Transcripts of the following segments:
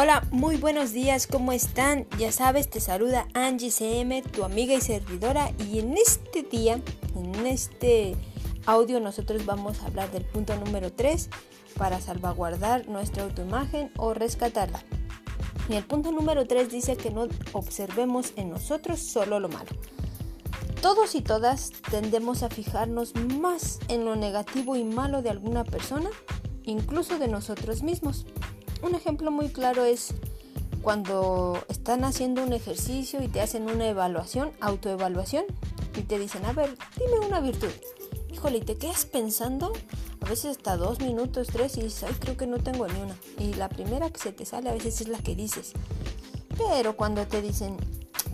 Hola, muy buenos días, ¿cómo están? Ya sabes, te saluda Angie CM, tu amiga y servidora, y en este día, en este audio, nosotros vamos a hablar del punto número 3 para salvaguardar nuestra autoimagen o rescatarla. Y el punto número 3 dice que no observemos en nosotros solo lo malo. Todos y todas tendemos a fijarnos más en lo negativo y malo de alguna persona, incluso de nosotros mismos. Un ejemplo muy claro es cuando están haciendo un ejercicio y te hacen una evaluación, autoevaluación, y te dicen, a ver, dime una virtud. Híjole, y te quedas pensando, a veces hasta dos minutos, tres, y dices, ay, creo que no tengo ni una. Y la primera que se te sale a veces es la que dices. Pero cuando te dicen,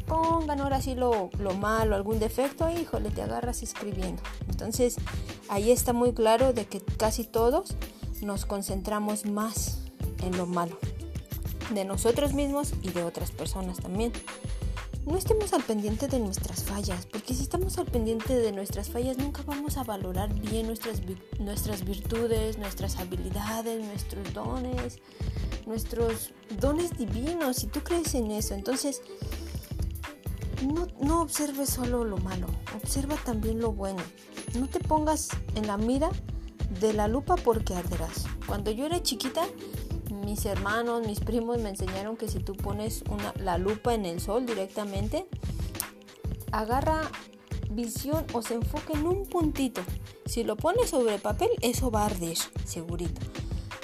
pongan ahora sí lo, lo malo, algún defecto, híjole, te agarras escribiendo. Entonces, ahí está muy claro de que casi todos nos concentramos más en lo malo, de nosotros mismos y de otras personas también. No estemos al pendiente de nuestras fallas, porque si estamos al pendiente de nuestras fallas nunca vamos a valorar bien nuestras, nuestras virtudes, nuestras habilidades, nuestros dones, nuestros dones divinos, si tú crees en eso. Entonces, no, no observes solo lo malo, observa también lo bueno. No te pongas en la mira de la lupa porque arderás. Cuando yo era chiquita, mis hermanos, mis primos me enseñaron que si tú pones una, la lupa en el sol directamente, agarra visión o se enfoca en un puntito. Si lo pones sobre papel, eso va a arder, segurito.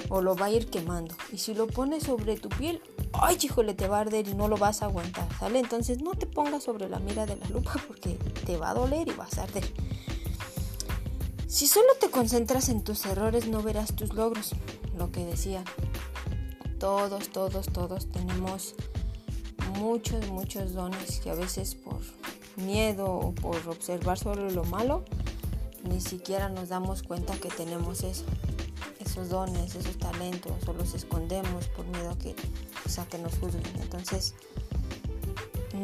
O lo va a ir quemando. Y si lo pones sobre tu piel, ay, híjole, te va a arder y no lo vas a aguantar, ¿sale? Entonces no te pongas sobre la mira de la lupa porque te va a doler y vas a arder. Si solo te concentras en tus errores, no verás tus logros. Lo que decía todos, todos, todos tenemos muchos, muchos dones que a veces por miedo o por observar solo lo malo, ni siquiera nos damos cuenta que tenemos eso, esos dones, esos talentos, o los escondemos por miedo a que, o que nos juzguen. Entonces,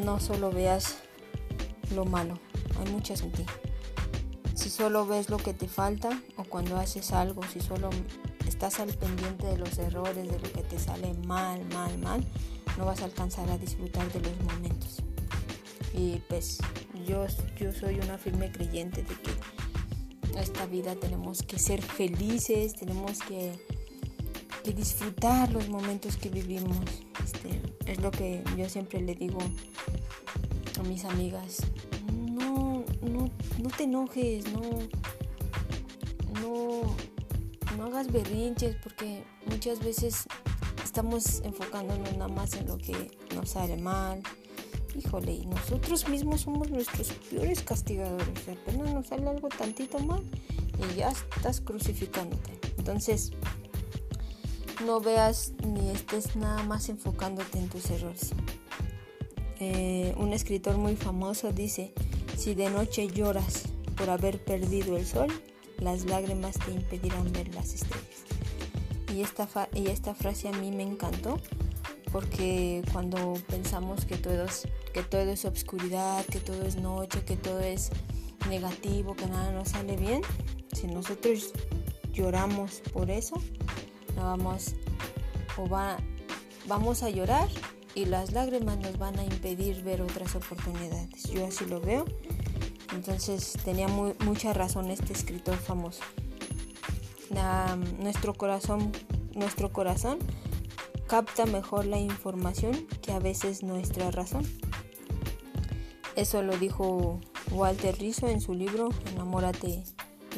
no solo veas lo malo, hay muchas en ti. Si solo ves lo que te falta o cuando haces algo, si solo estás al pendiente de los errores, de lo que te sale mal, mal, mal, no vas a alcanzar a disfrutar de los momentos. Y pues yo, yo soy una firme creyente de que esta vida tenemos que ser felices, tenemos que, disfrutar los momentos que vivimos. Este, es lo que yo siempre le digo a mis amigas. No, no, no te enojes, no, no no hagas berrinches porque muchas veces estamos enfocándonos nada más en lo que nos sale mal. Híjole, y nosotros mismos somos nuestros peores castigadores. apenas nos sale algo tantito mal y ya estás crucificándote. Entonces, no veas ni estés nada más enfocándote en tus errores. Eh, un escritor muy famoso dice, si de noche lloras por haber perdido el sol, las lágrimas te impedirán ver las estrellas. Y esta, y esta frase a mí me encantó porque cuando pensamos que todo, es, que todo es obscuridad, que todo es noche, que todo es negativo, que nada nos sale bien, si nosotros lloramos por eso, vamos, o va, vamos a llorar y las lágrimas nos van a impedir ver otras oportunidades. Yo así lo veo entonces tenía mucha razón este escritor famoso. nuestro corazón, nuestro corazón capta mejor la información que a veces nuestra razón. Eso lo dijo Walter Rizzo en su libro Enamórate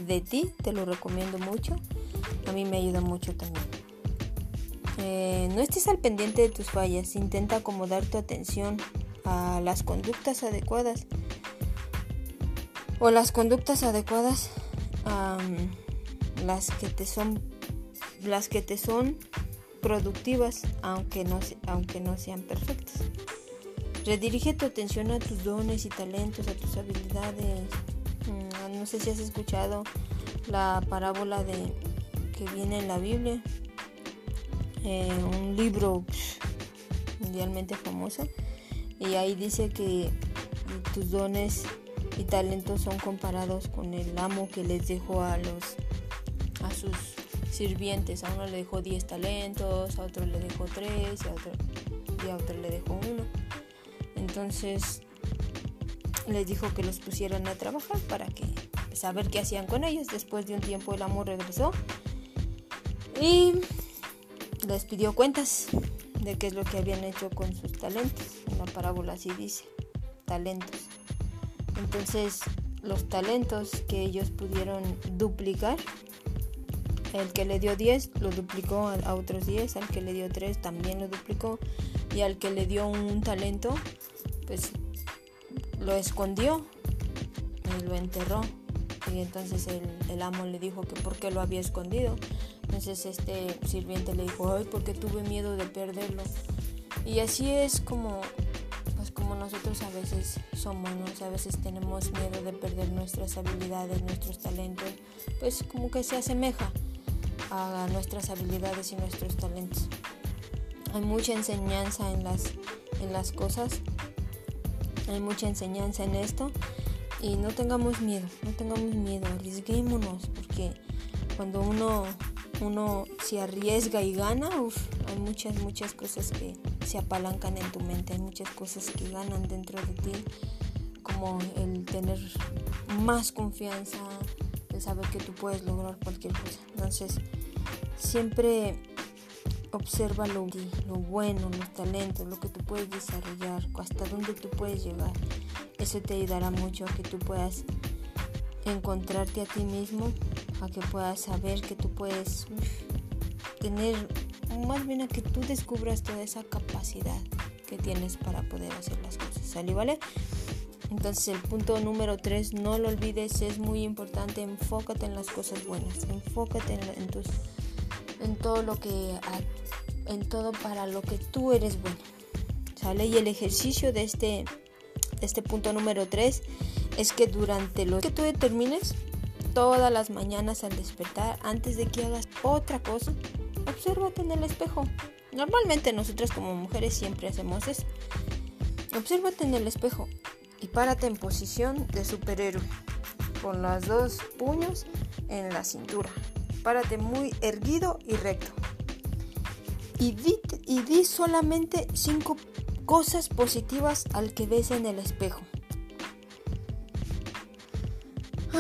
de ti, te lo recomiendo mucho. A mí me ayuda mucho también. Eh, no estés al pendiente de tus fallas, intenta acomodar tu atención a las conductas adecuadas o las conductas adecuadas las que te son las que te son productivas aunque no, aunque no sean perfectas. Redirige tu atención a tus dones y talentos, a tus habilidades. Mm, no sé si has escuchado la parábola de que viene en la Biblia, eh, un libro mundialmente famoso, y ahí dice que tus dones y talentos son comparados con el amo que les dejó a los a sus sirvientes. A uno le dejó 10 talentos, a otro le dejó 3 y a otro, y a otro le dejó 1. Entonces les dijo que los pusieran a trabajar para que saber qué hacían con ellos. Después de un tiempo el amo regresó y les pidió cuentas de qué es lo que habían hecho con sus talentos. En la parábola así dice, talentos. Entonces los talentos que ellos pudieron duplicar, el que le dio 10 lo duplicó a, otros 10, al que le dio 3 también lo duplicó y al que le dio un talento, pues lo escondió y lo enterró. Y entonces el, amo le dijo que por qué lo había escondido. Entonces este sirviente le dijo, ay, porque tuve miedo de perderlo. Y así es como, como nosotros a veces somos, A veces tenemos miedo de perder nuestras habilidades, nuestros talentos. Pues como que se asemeja a nuestras habilidades y nuestros talentos. Hay mucha enseñanza en las, en las cosas. Hay mucha enseñanza en esto y no tengamos miedo, no tengamos miedo, arriesguémonos, porque cuando uno, uno se arriesga y gana, hay muchas, muchas cosas que se apalancan en tu mente, hay muchas cosas que ganan dentro de ti, como el tener más confianza, el saber que tú puedes lograr cualquier cosa. Entonces, siempre observa lo, lo bueno, los talentos, lo que tú puedes desarrollar, hasta dónde tú puedes llegar. Eso te ayudará mucho a que tú puedas encontrarte a ti mismo, a que puedas saber que tú puedes tener, más bien a que tú descubras toda esa capacidad que tienes para poder hacer las cosas. ¿Sale? ¿Vale? Entonces el punto número 3, no lo olvides, es muy importante, enfócate en las cosas buenas, enfócate en, tus, en todo lo que, en todo para lo que tú eres bueno. ¿Sale? Y el ejercicio de este este punto número 3 es que durante lo que tú determines, todas las mañanas al despertar, antes de que hagas otra cosa, obsérvate en el espejo. Normalmente nosotras como mujeres siempre hacemos eso. Obsérvate en el espejo y párate en posición de superhéroe, con los dos puños en la cintura. Párate muy erguido y recto. Y di, y di solamente cinco cosas positivas al que ves en el espejo.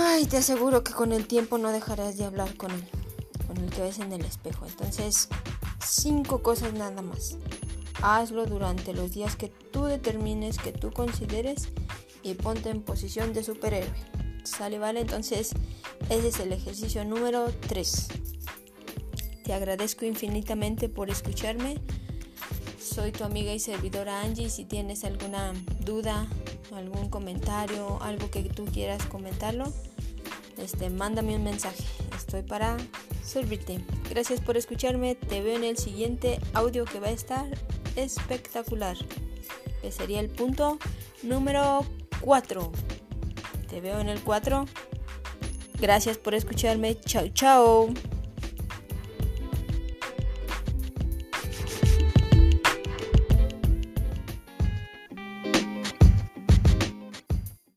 Ay, te aseguro que con el tiempo no dejarás de hablar con él, con el que ves en el espejo. Entonces, cinco cosas nada más. Hazlo durante los días que tú determines, que tú consideres y ponte en posición de superhéroe. ¿Sale? ¿Vale? Entonces, ese es el ejercicio número 3. Te agradezco infinitamente por escucharme soy tu amiga y servidora Angie. Si tienes alguna duda, algún comentario, algo que tú quieras comentarlo, este, mándame un mensaje. Estoy para servirte. Gracias por escucharme. Te veo en el siguiente audio que va a estar espectacular. Que sería el punto número 4. Te veo en el 4. Gracias por escucharme. Chao, chao.